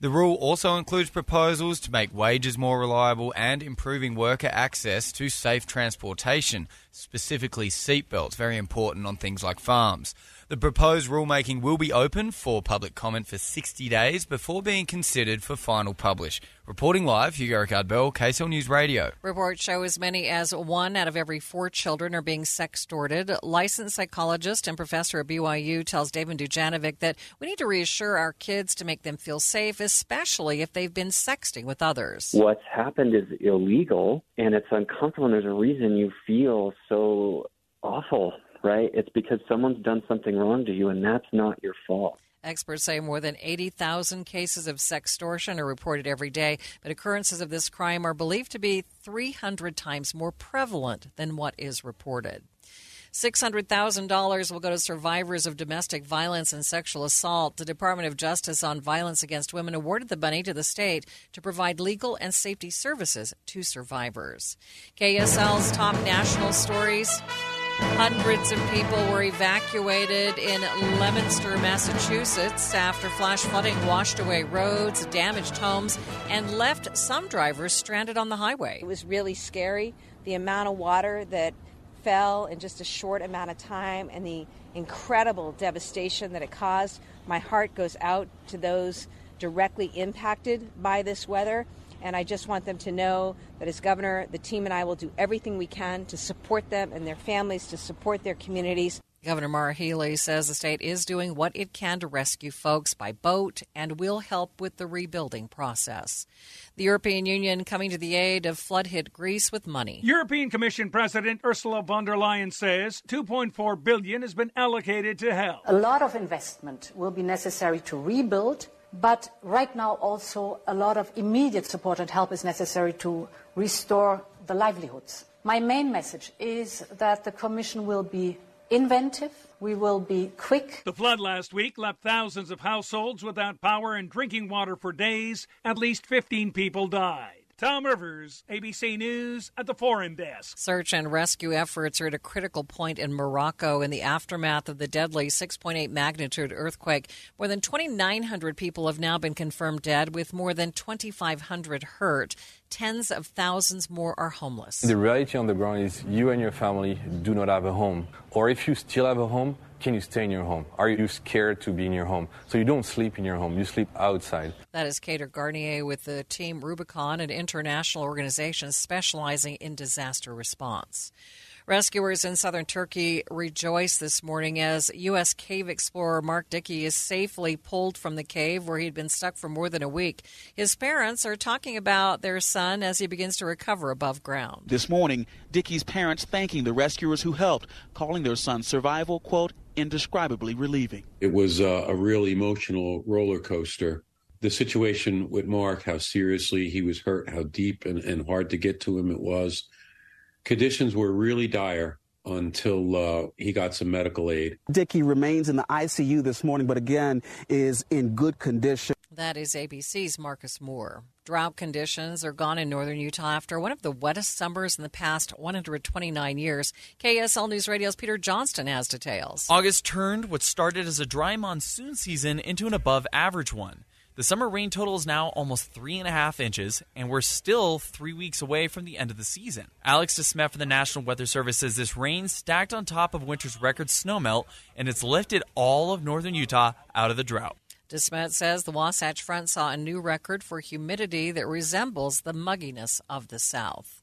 The rule also includes proposals to make wages more reliable and improving worker access to safe transportation, specifically seatbelts, very important on things like farms. The proposed rulemaking will be open for public comment for 60 days before being considered for final publish. Reporting live, Hugo Ricard Bell, KSL News Radio. Reports show as many as one out of every four children are being sex sextorted. Licensed psychologist and professor at BYU tells David Dujanovic that we need to reassure our kids to make them feel safe, especially if they've been sexting with others. What's happened is illegal and it's uncomfortable, and there's a reason you feel so awful right? It's because someone's done something wrong to you, and that's not your fault. Experts say more than 80,000 cases of sextortion are reported every day, but occurrences of this crime are believed to be 300 times more prevalent than what is reported. $600,000 will go to survivors of domestic violence and sexual assault. The Department of Justice on Violence Against Women awarded the money to the state to provide legal and safety services to survivors. KSL's top national stories. Hundreds of people were evacuated in Leominster, Massachusetts after flash flooding washed away roads, damaged homes, and left some drivers stranded on the highway. It was really scary. The amount of water that fell in just a short amount of time and the incredible devastation that it caused. My heart goes out to those directly impacted by this weather. And I just want them to know that as governor, the team and I will do everything we can to support them and their families, to support their communities. Governor Maura Healey says the state is doing what it can to rescue folks by boat and will help with the rebuilding process. The European Union coming to the aid of flood hit Greece with money. European Commission President Ursula von der Leyen says 2.4 billion has been allocated to help. A lot of investment will be necessary to rebuild but right now, also, a lot of immediate support and help is necessary to restore the livelihoods. My main message is that the Commission will be inventive. We will be quick. The flood last week left thousands of households without power and drinking water for days. At least 15 people died. Tom Rivers, ABC News at the Foreign Desk. Search and rescue efforts are at a critical point in Morocco in the aftermath of the deadly 6.8 magnitude earthquake. More than 2,900 people have now been confirmed dead, with more than 2,500 hurt. Tens of thousands more are homeless. The reality on the ground is you and your family do not have a home. Or if you still have a home, can you stay in your home? Are you scared to be in your home? So you don't sleep in your home, you sleep outside. That is Kater Garnier with the Team Rubicon, an international organization specializing in disaster response. Rescuers in southern Turkey rejoice this morning as U.S. cave explorer Mark Dickey is safely pulled from the cave where he'd been stuck for more than a week. His parents are talking about their son as he begins to recover above ground. This morning, Dickey's parents thanking the rescuers who helped, calling their son's survival, quote, indescribably relieving. It was uh, a real emotional roller coaster the situation with Mark, how seriously he was hurt, how deep and, and hard to get to him it was conditions were really dire. until uh, he got some medical aid. Dickey remains in the ICU this morning, but again is in good condition. That is ABC's Marcus Moore. Drought conditions are gone in northern Utah after one of the wettest summers in the past 129 years. KSL News Radio's Peter Johnston has details. August turned what started as a dry monsoon season into an above average one. The summer rain total is now almost three and a half inches, and we're still three weeks away from the end of the season. Alex DeSmet from the National Weather Service says this rain stacked on top of winter's record snowmelt, and it's lifted all of northern Utah out of the drought. DeSmet says the Wasatch Front saw a new record for humidity that resembles the mugginess of the South.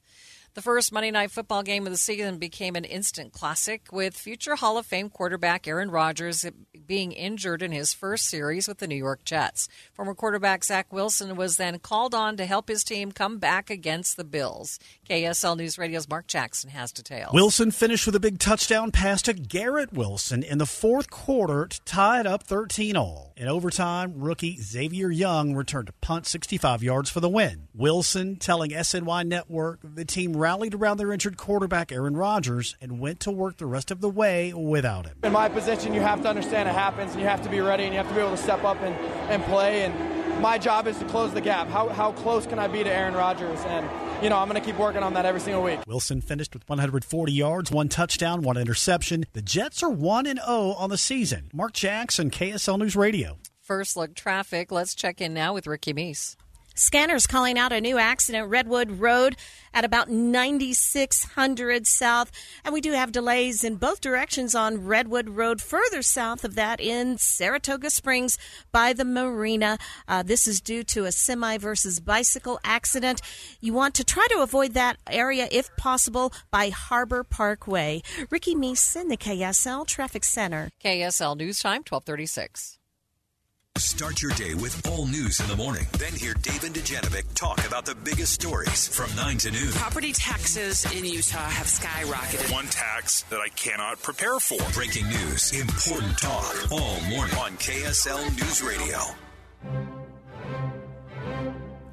The first Monday Night Football game of the season became an instant classic, with future Hall of Fame quarterback Aaron Rodgers being injured in his first series with the New York Jets. Former quarterback Zach Wilson was then called on to help his team come back against the Bills. KSL News Radio's Mark Jackson has details. Wilson finished with a big touchdown pass to Garrett Wilson in the fourth quarter to tie it up 13 all. In overtime, rookie Xavier Young returned to punt 65 yards for the win. Wilson telling SNY Network the team rallied around their injured quarterback Aaron Rodgers and went to work the rest of the way without him. In my position, you have to understand it happens, and you have to be ready, and you have to be able to step up and, and play. And my job is to close the gap. How, how close can I be to Aaron Rodgers? And you know, I'm going to keep working on that every single week. Wilson finished with 140 yards, one touchdown, one interception. The Jets are 1 and 0 on the season. Mark Jackson, KSL News Radio. First look traffic. Let's check in now with Ricky Meese. Scanners calling out a new accident, Redwood Road at about 9600 south. And we do have delays in both directions on Redwood Road, further south of that in Saratoga Springs by the marina. Uh, this is due to a semi versus bicycle accident. You want to try to avoid that area if possible by Harbor Parkway. Ricky Meese in the KSL Traffic Center. KSL News Time, 1236. Start your day with all news in the morning. Then hear David Dujanovic talk about the biggest stories from 9 to noon. Property taxes in Utah have skyrocketed. One tax that I cannot prepare for. Breaking news, important talk, all morning on KSL News Radio.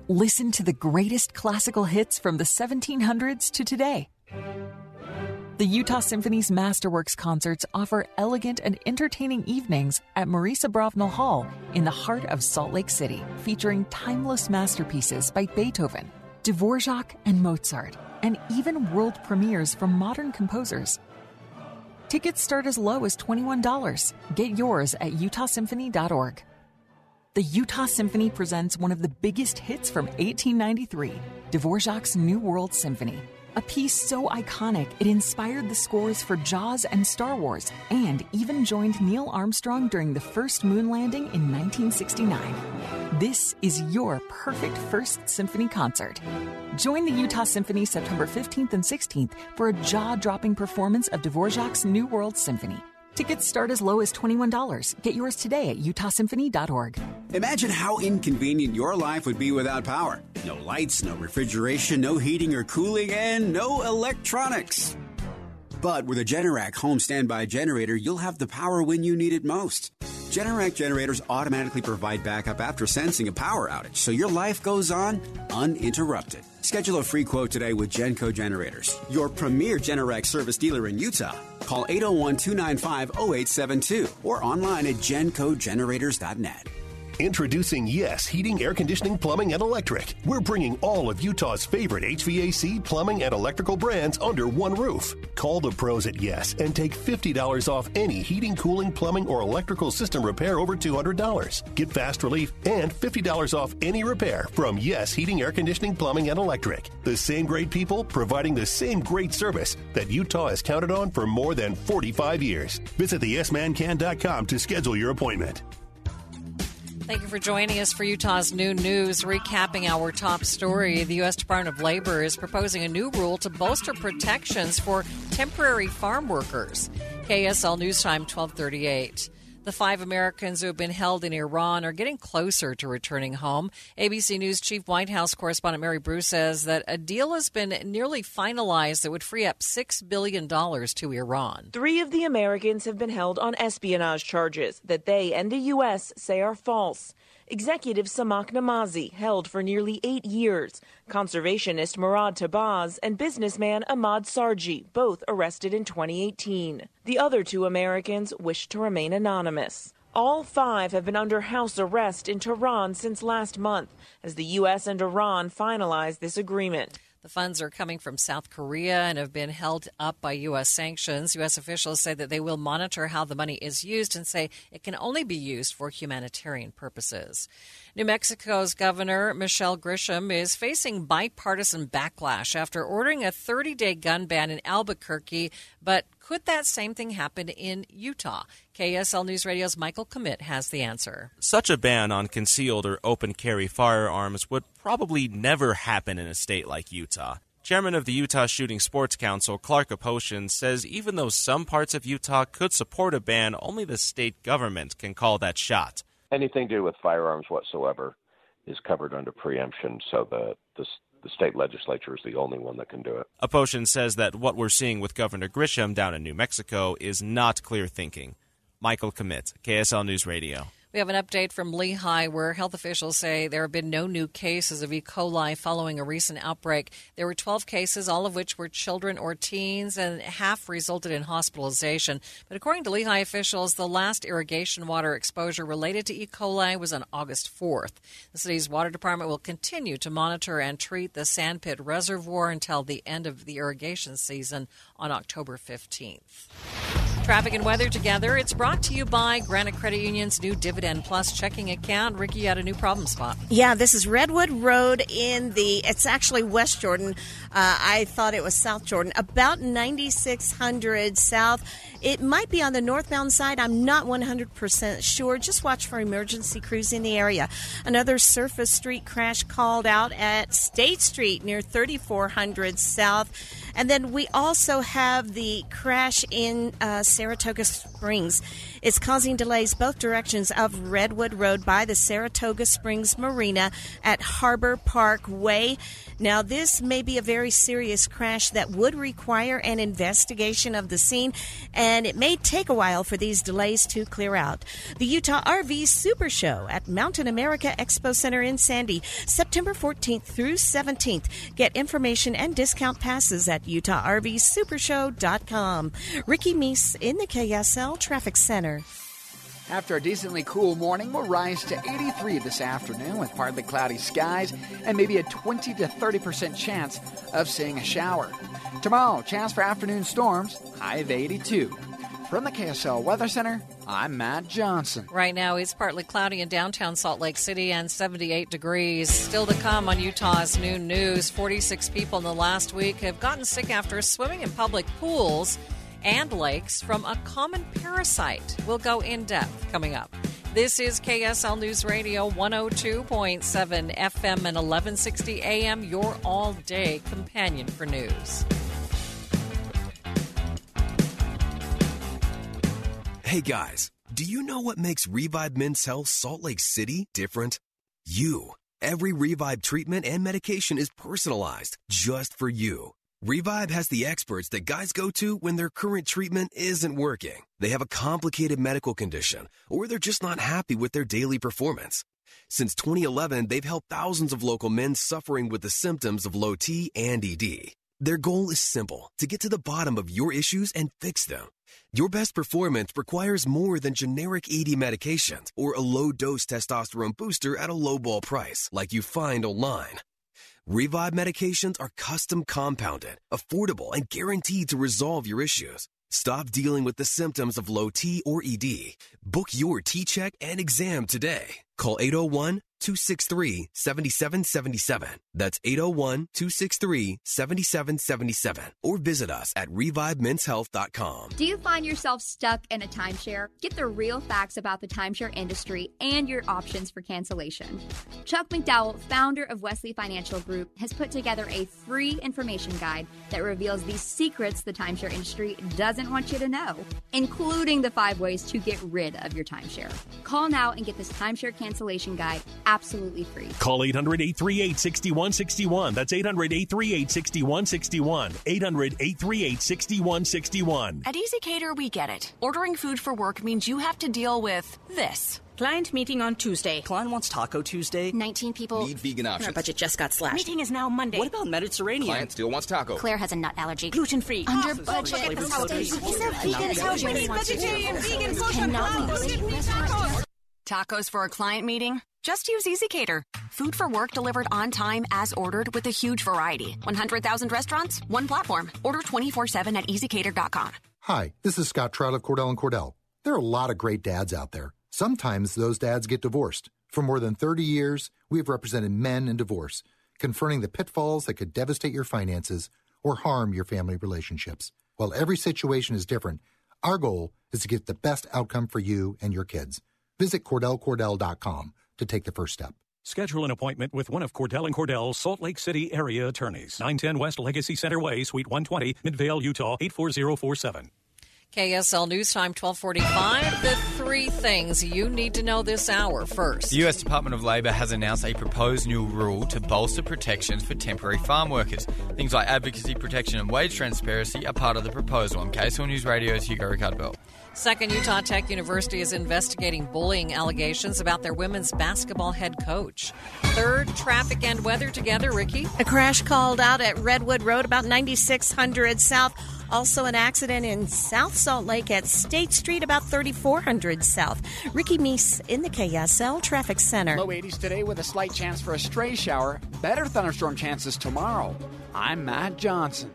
Listen to the greatest classical hits from the 1700s to today. The Utah Symphony's Masterworks concerts offer elegant and entertaining evenings at Maurice Abravanel Hall in the heart of Salt Lake City, featuring timeless masterpieces by Beethoven, Dvorak, and Mozart, and even world premieres from modern composers. Tickets start as low as $21. Get yours at utahsymphony.org. The Utah Symphony presents one of the biggest hits from 1893, Dvorak's New World Symphony a piece so iconic it inspired the scores for Jaws and Star Wars, and even joined Neil Armstrong during the first moon landing in 1969. This is your perfect first symphony concert. Join the Utah Symphony September 15th and 16th for a jaw dropping performance of Dvorak's New World Symphony. Tickets start as low as $21. Get yours today at utahsymphony.org. Imagine how inconvenient your life would be without power. No lights, no refrigeration, no heating or cooling, and no electronics. But with a Generac home standby generator, you'll have the power when you need it most. Generac generators automatically provide backup after sensing a power outage, so your life goes on uninterrupted. Schedule a free quote today with Genco Generators, your premier Generac service dealer in Utah. Call 801 295 0872 or online at gencogenerators.net. Introducing Yes Heating, Air Conditioning, Plumbing, and Electric. We're bringing all of Utah's favorite HVAC, plumbing, and electrical brands under one roof. Call the pros at Yes and take $50 off any heating, cooling, plumbing, or electrical system repair over $200. Get fast relief and $50 off any repair from Yes Heating, Air Conditioning, Plumbing, and Electric. The same great people providing the same great service that Utah has counted on for more than 45 years. Visit theyesmancan.com to schedule your appointment. Thank you for joining us for Utah's Noon News. Recapping our top story, the U.S. Department of Labor is proposing a new rule to bolster protections for temporary farm workers. KSL News Time 1238. The five Americans who have been held in Iran are getting closer to returning home. ABC News Chief White House correspondent Mary Bruce says that a deal has been nearly finalized that would free up $6 billion to Iran. Three of the Americans have been held on espionage charges that they and the U.S. say are false. Executive Siamak Namazi, held for nearly eight years, conservationist Morad Tahbaz, and businessman Emad Shargi, both arrested in 2018. The other two Americans wish to remain anonymous. All five have been under house arrest in Tehran since last month as the U.S. and Iran finalized this agreement. The funds are coming from South Korea and have been held up by U.S. sanctions. U.S. officials say that they will monitor how the money is used and say it can only be used for humanitarian purposes. New Mexico's Governor Michelle Grisham is facing bipartisan backlash after ordering a 30 day gun ban in Albuquerque, but could that same thing happen in Utah? KSL News Radio's Michael Commit has the answer. Such a ban on concealed or open carry firearms would probably never happen in a state like Utah. Chairman of the Utah Shooting Sports Council, Clark Aposhian, says even though some parts of Utah could support a ban, only the state government can call that shot. Anything to do with firearms whatsoever is covered under preemption, so the, the the state legislature is the only one that can do it. Aposhian says that what we're seeing with Governor Grisham down in New Mexico is not clear thinking. Michael Commit, KSL News Radio. We have an update from Lehi where health officials say there have been no new cases of E. coli following a recent outbreak. There were 12 cases, all of which were children or teens, and half resulted in hospitalization. But according to Lehi officials, the last irrigation water exposure related to E. coli was on August 4th. The city's water department will continue to monitor and treat the Sandpit Reservoir until the end of the irrigation season on October 15th. Traffic and weather together. It's brought to you by Granite Credit Union's new Dividend Plus checking account. Ricky had a new problem spot. Yeah, this is Redwood Road in the, it's actually West Jordan. Uh, I thought it was South Jordan. About 9600 South. It might be on the northbound side. I'm not 100% sure. Just watch for emergency crews in the area. Another surface street crash called out at State Street near 3400 South. And then we also have the crash in uh, Saratoga Springs. It's causing delays both directions of Redwood Road by the Saratoga Springs Marina at Harbor Park Way. Now, this may be a very serious crash that would require an investigation of the scene, and it may take a while for these delays to clear out. The Utah RV Super Show at Mountain America Expo Center in Sandy, September 14th through 17th. Get information and discount passes at UtahRVSupershow.com. Ricky Meese in the KSL Traffic Center. After a decently cool morning, we'll rise to 83 this afternoon with partly cloudy skies and maybe a 20 to 30% chance of seeing a shower. Tomorrow, chance for afternoon storms, high of 82. From the KSL Weather Center, I'm Matt Johnson. Right now, it's partly cloudy in downtown Salt Lake City and 78 degrees. Still to come on Utah's noon news 46 people in the last week have gotten sick after swimming in public pools and lakes from a common parasite. We'll go in depth coming up. This is KSL News Radio 102.7 FM and 1160 AM, your all day companion for news. Hey guys, do you know what makes Revive Men's Health Salt Lake City different? You. Every Revive treatment and medication is personalized just for you. Revive has the experts that guys go to when their current treatment isn't working. They have a complicated medical condition, or they're just not happy with their daily performance. Since 2011, they've helped thousands of local men suffering with the symptoms of low T and ED. Their goal is simple to get to the bottom of your issues and fix them. Your best performance requires more than generic ED medications or a low dose testosterone booster at a lowball price like you find online. Revive medications are custom compounded, affordable, and guaranteed to resolve your issues. Stop dealing with the symptoms of low T or ED. Book your T check and exam today. Call 801 263 7777. That's 801 263 7777. Or visit us at revivemenshealth.com. Do you find yourself stuck in a timeshare? Get the real facts about the timeshare industry and your options for cancellation. Chuck McDowell, founder of Wesley Financial Group, has put together a free information guide that reveals the secrets the timeshare industry doesn't want you to know, including the five ways to get rid of your timeshare. Call now and get this timeshare cancellation guide absolutely free. Call 800 838 6161. That's 800 838 6161. 800 838 6161. At ezCater, we get it. Ordering food for work means you have to deal with this. Client meeting on Tuesday. Client wants Taco Tuesday. 19 people. Need vegan options. Our budget just got slashed. Meeting is now Monday. What about Mediterranean? Client still wants taco. Claire has a nut allergy. Gluten free. Under budget. Is there vegan vegetarian, vegan, Tacos for a client meeting? Just use ezCater. Food for work delivered on time as ordered with a huge variety. 100,000 restaurants, one platform. Order 24 7 at ezcater.com. Hi, this is Scott Trout of Cordell and Cordell. There are a lot of great dads out there. Sometimes those dads get divorced. For more than 30 years, we have represented men in divorce, confronting the pitfalls that could devastate your finances or harm your family relationships. While every situation is different, our goal is to get the best outcome for you and your kids. Visit CordellCordell.com to take the first step. Schedule an appointment with one of Cordell and Cordell's Salt Lake City area attorneys. 910 West Legacy Center Way, Suite 120, Midvale, Utah 84047. KSL News Time 1245. The three things you need to know this hour first. The U.S. Department of Labor has announced a proposed new rule to bolster protections for temporary farm workers. Things like advocacy protection and wage transparency are part of the proposal. On KSL News Radio's Hugo Ricard Second, Utah Tech University is investigating bullying allegations about their women's basketball head coach. Third, traffic and weather together, Ricky. A crash called out at Redwood Road, about 9600 South. Also, an accident in South Salt Lake at State Street, about 3400 South. Ricky Meese in the KSL Traffic Center. Low 80s today with a slight chance for a stray shower. Better thunderstorm chances tomorrow. I'm Matt Johnson.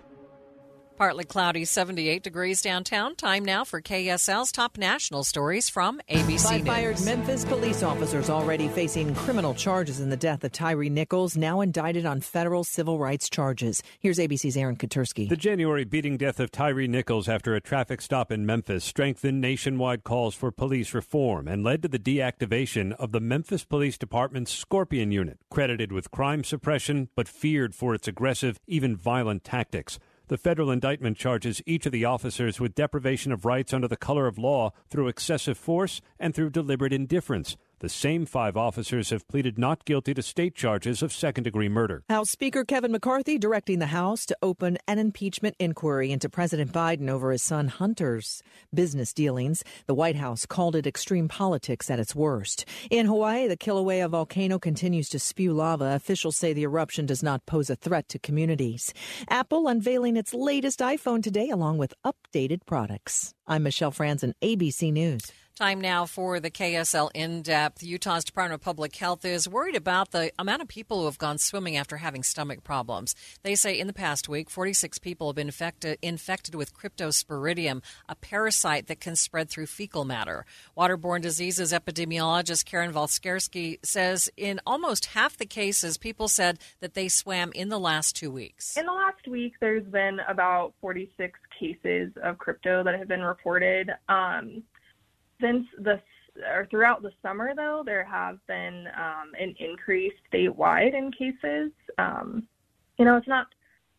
Partly cloudy, 78 degrees downtown. Time now for KSL's top national stories from ABC Five News. fired Memphis police officers already facing criminal charges in the death of Tyree Nichols, now indicted on federal civil rights charges. Here's ABC's Aaron Katersky. The January beating death of Tyree Nichols after a traffic stop in Memphis strengthened nationwide calls for police reform and led to the deactivation of the Memphis Police Department's Scorpion Unit, credited with crime suppression but feared for its aggressive, even violent tactics. The federal indictment charges each of the officers with deprivation of rights under the color of law through excessive force and through deliberate indifference. The same five officers have pleaded not guilty to state charges of second degree murder. House Speaker Kevin McCarthy directing the House to open an impeachment inquiry into President Biden over his son Hunter's business dealings. The White House called it extreme politics at its worst. In Hawaii, the Kilauea volcano continues to spew lava. Officials say the eruption does not pose a threat to communities. Apple unveiling its latest iPhone today along with updated products. I'm Michelle Franzen, ABC News. Time now for the KSL in depth. Utah's Department of Public Health is worried about the amount of people who have gone swimming after having stomach problems. They say in the past week, 46 people have been infected, infected with cryptosporidium, a parasite that can spread through fecal matter. Waterborne diseases epidemiologist Karen Volskersky says in almost half the cases, people said that they swam in the last two weeks. In the last week, there's been about 46 cases of crypto that have been reported. Um, since the or throughout the summer, though, there have been um, an increase statewide in cases. Um, you know, it's not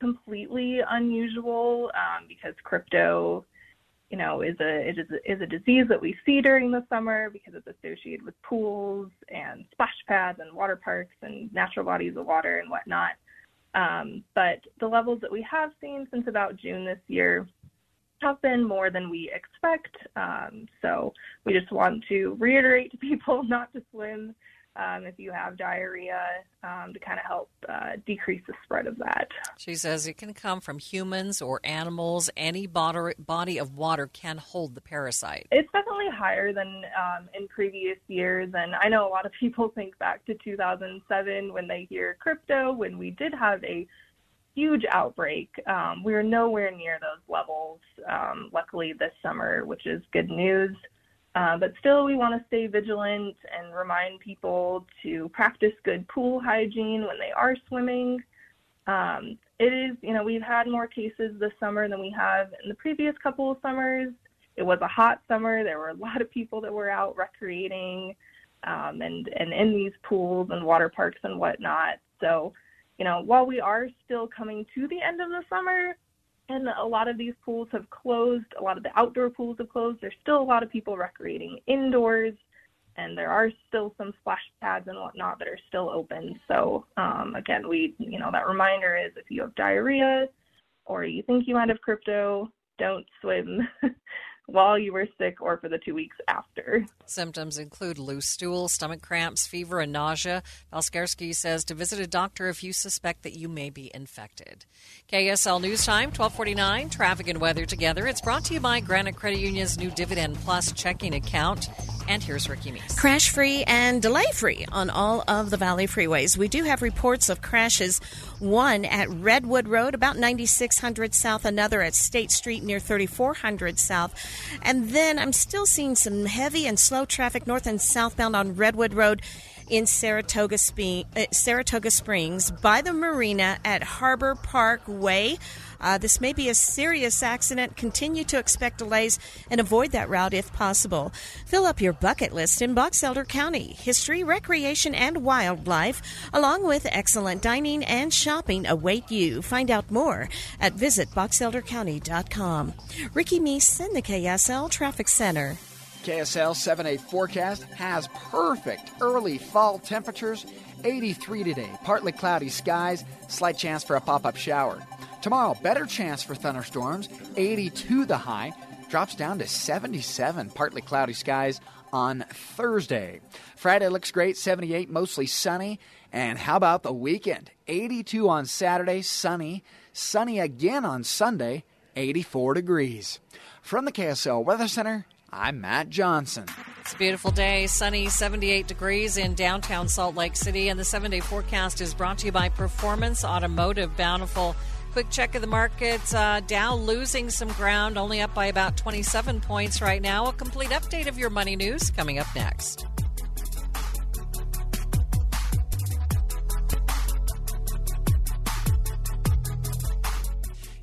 completely unusual um, because crypto, you know, is a is a, is a disease that we see during the summer because it's associated with pools and splash pads and water parks and natural bodies of water and whatnot. Um, but the levels that we have seen since about June this year have been more than we expect. Um, so we just want to reiterate to people not to swim um, if you have diarrhea um, to kind of help uh, decrease the spread of that. She says it can come from humans or animals. Any body, of water can hold the parasite. It's definitely higher than um, in previous years. And I know a lot of people think back to 2007 when they hear crypto, when we did have a huge outbreak. Um, we are nowhere near those levels, um, luckily, this summer, which is good news. Uh, but still, we want to stay vigilant and remind people to practice good pool hygiene when they are swimming. Um, it is, you know, we've had more cases this summer than we have in the previous couple of summers. It was a hot summer. There were a lot of people that were out recreating um, and, and in these pools and water parks and whatnot. So, you know, while we are still coming to the end of the summer and a lot of these pools have closed, a lot of the outdoor pools have closed, there's still a lot of people recreating indoors and there are still some splash pads and whatnot that are still open. So um, again, we, you know, that reminder is if you have diarrhea or you think you might have crypto, don't swim while you were sick or for the two weeks after. Symptoms include loose stool, stomach cramps, fever, and nausea. Valskarsky says to visit a doctor if you suspect that you may be infected. KSL News Time, 1249, traffic and weather together. It's brought to you by Granite Credit Union's new Dividend Plus checking account. And here's Ricky Meese. Crash free and delay free on all of the Valley freeways. We do have reports of crashes. One at Redwood Road, about 9600 South, another at State Street near 3400 South. And then I'm still seeing some heavy and slow traffic north and southbound on Redwood Road in Saratoga, uh, Saratoga Springs by the marina at Harbor Park Way. Uh, this may be a serious accident. Continue to expect delays and avoid that route if possible. Fill up your bucket list in Box Elder County. History, recreation, and wildlife, along with excellent dining and shopping, await you. Find out more at visitboxeldercounty.com. Ricky Meese in the KSL Traffic Center. KSL 7 8 forecast has perfect early fall temperatures 83 today, partly cloudy skies, slight chance for a pop up shower. Tomorrow, better chance for thunderstorms, 82 the high, drops down to 77, partly cloudy skies on Thursday. Friday looks great, 78, mostly sunny. And how about the weekend? 82 on Saturday, sunny, sunny again on Sunday, 84 degrees. From the KSL Weather Center, I'm Matt Johnson. It's a beautiful day, sunny 78 degrees in downtown Salt Lake City, and the seven day forecast is brought to you by Performance Automotive Bountiful. Quick check of the markets. Uh, Dow losing some ground, only up by about 27 points right now. A complete update of your money news coming up next.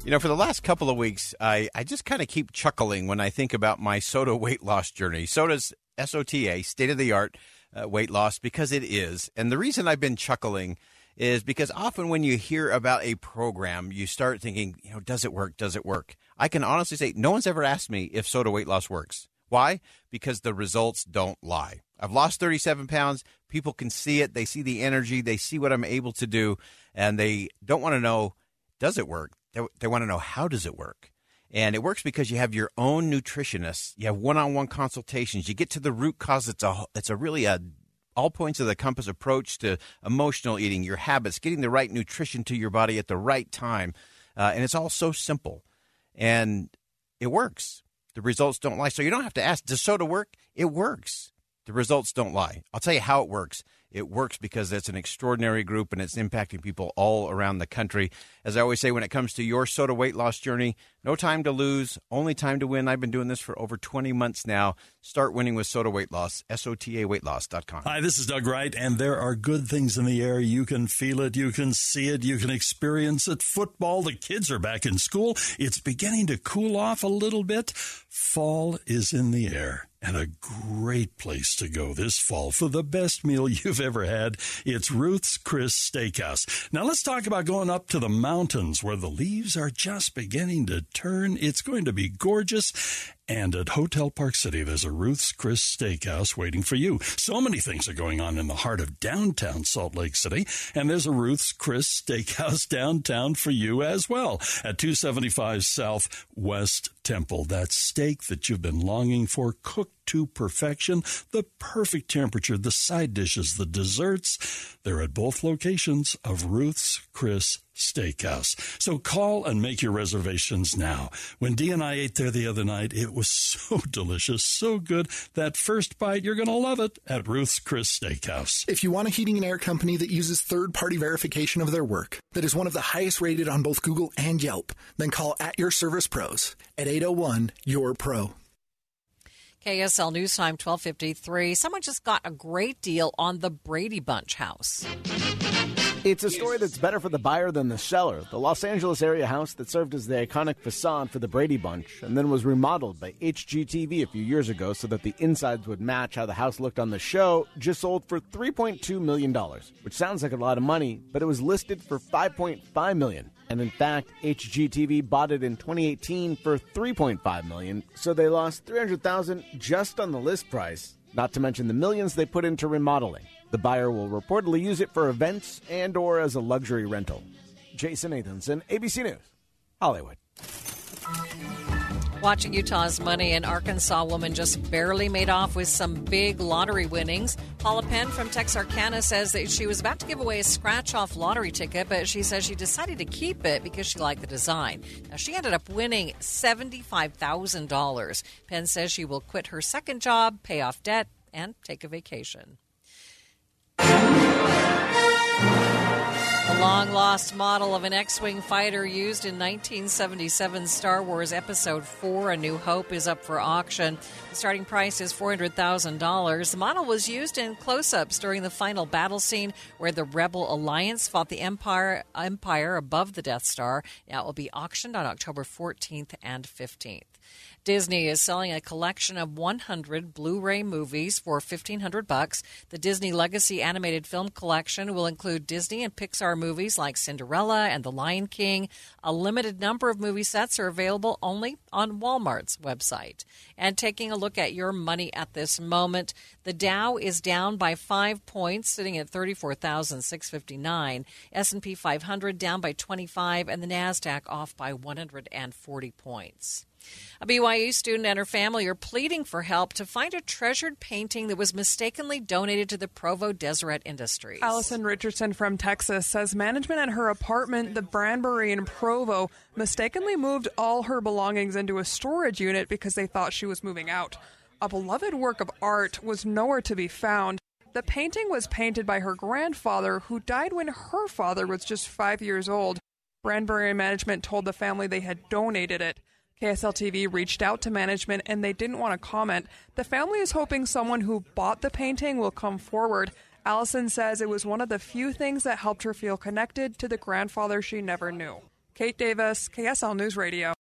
You know, for the last couple of weeks, I, I just kind of keep chuckling when I think about my SOTA weight loss journey. Soda's SOTA, state of the art uh, weight loss, because it is. And the reason I've been chuckling is because often when you hear about a program, you start thinking, you know, does it work? Does it work? I can honestly say no one's ever asked me if SOTA weight loss works. Why? Because the results don't lie. I've lost 37 pounds. People can see it. They see the energy. They see what I'm able to do. And they don't want to know, does it work? They, they want to know, how does it work? And it works because you have your own nutritionist. You have one-on-one consultations. You get to the root cause. It's a, it's a really a all points of the compass approach to emotional eating, your habits, getting the right nutrition to your body at the right time. Uh, and it's all so simple. And it works. The results don't lie. So you don't have to ask, does SOTA work? It works. The results don't lie. I'll tell you how it works. It works because it's an extraordinary group and it's impacting people all around the country. As I always say, when it comes to your SOTA weight loss journey, no time to lose, only time to win. I've been doing this for over 20 months now. Start winning with SOTA weight loss, S-O-T-A weightloss.com. Hi, this is Doug Wright, and there are good things in the air. You can feel it, you can see it, you can experience it. Football, the kids are back in school. It's beginning to cool off a little bit. Fall is in the air and a great place to go this fall for the best meal you've ever had. It's Ruth's Chris Steakhouse. Now let's talk about going up to the mountains where the leaves are just beginning to turn. It's going to be gorgeous. And at Hotel Park City, there's a Ruth's Chris Steakhouse waiting for you. So many things are going on in the heart of downtown Salt Lake City, and there's a Ruth's Chris Steakhouse downtown for you as well at 275 South West Temple. That steak that you've been longing for, cooked to perfection, the perfect temperature, the side dishes, the desserts. They're at both locations of Ruth's Chris Steakhouse. So call and make your reservations now. When Dee and I ate there the other night, it was so delicious, so good. That first bite, you're going to love it at Ruth's Chris Steakhouse. If you want a heating and air company that uses third party verification of their work, that is one of the highest rated on both Google and Yelp, then call at your service pros at 801 Your Pro. KSL News Time 1253. Someone just got a great deal on the Brady Bunch house. It's a story that's better for the buyer than the seller. The Los Angeles area house that served as the iconic facade for the Brady Bunch and then was remodeled by HGTV a few years ago so that the insides would match how the house looked on the show just sold for $3.2 million, which sounds like a lot of money, but it was listed for $5.5 million. And in fact, HGTV bought it in 2018 for 3.5 million, so they lost 300,000 just on the list price, not to mention the millions they put into remodeling. The buyer will reportedly use it for events and or as a luxury rental. Jason Nathanson, ABC News, Hollywood. Watching Utah's money, an Arkansas woman just barely made off with some big lottery winnings. Paula Penn from Texarkana says that she was about to give away a scratch off lottery ticket, but she says she decided to keep it because she liked the design. Now, she ended up winning $75,000. Penn says she will quit her second job, pay off debt, and take a vacation. The long lost model of an X Wing fighter used in 1977 Star Wars Episode 4 A New Hope is up for auction. The starting price is $400,000. The model was used in close ups during the final battle scene where the Rebel Alliance fought the Empire, Empire above the Death Star. Now it will be auctioned on October 14th and 15th. Disney is selling a collection of 100 Blu-ray movies for 1500 bucks. The Disney Legacy animated film collection will include Disney and Pixar movies like Cinderella and The Lion King. A limited number of movie sets are available only on Walmart's website. And taking a look at your money at this moment, the Dow is down by 5 points sitting at 34,659. S&P 500 down by 25 and the Nasdaq off by 140 points. A BYU student and her family are pleading for help to find a treasured painting that was mistakenly donated to the Provo Deseret Industries. Allison Richardson from Texas says management at her apartment, the Branbury in Provo, mistakenly moved all her belongings into a storage unit because they thought she was moving out. A beloved work of art was nowhere to be found. The painting was painted by her grandfather, who died when her father was just five years old. Branbury management told the family they had donated it. KSL TV reached out to management and they didn't want to comment. The family is hoping someone who bought the painting will come forward. Allison says it was one of the few things that helped her feel connected to the grandfather she never knew. Kate Davis, KSL News Radio.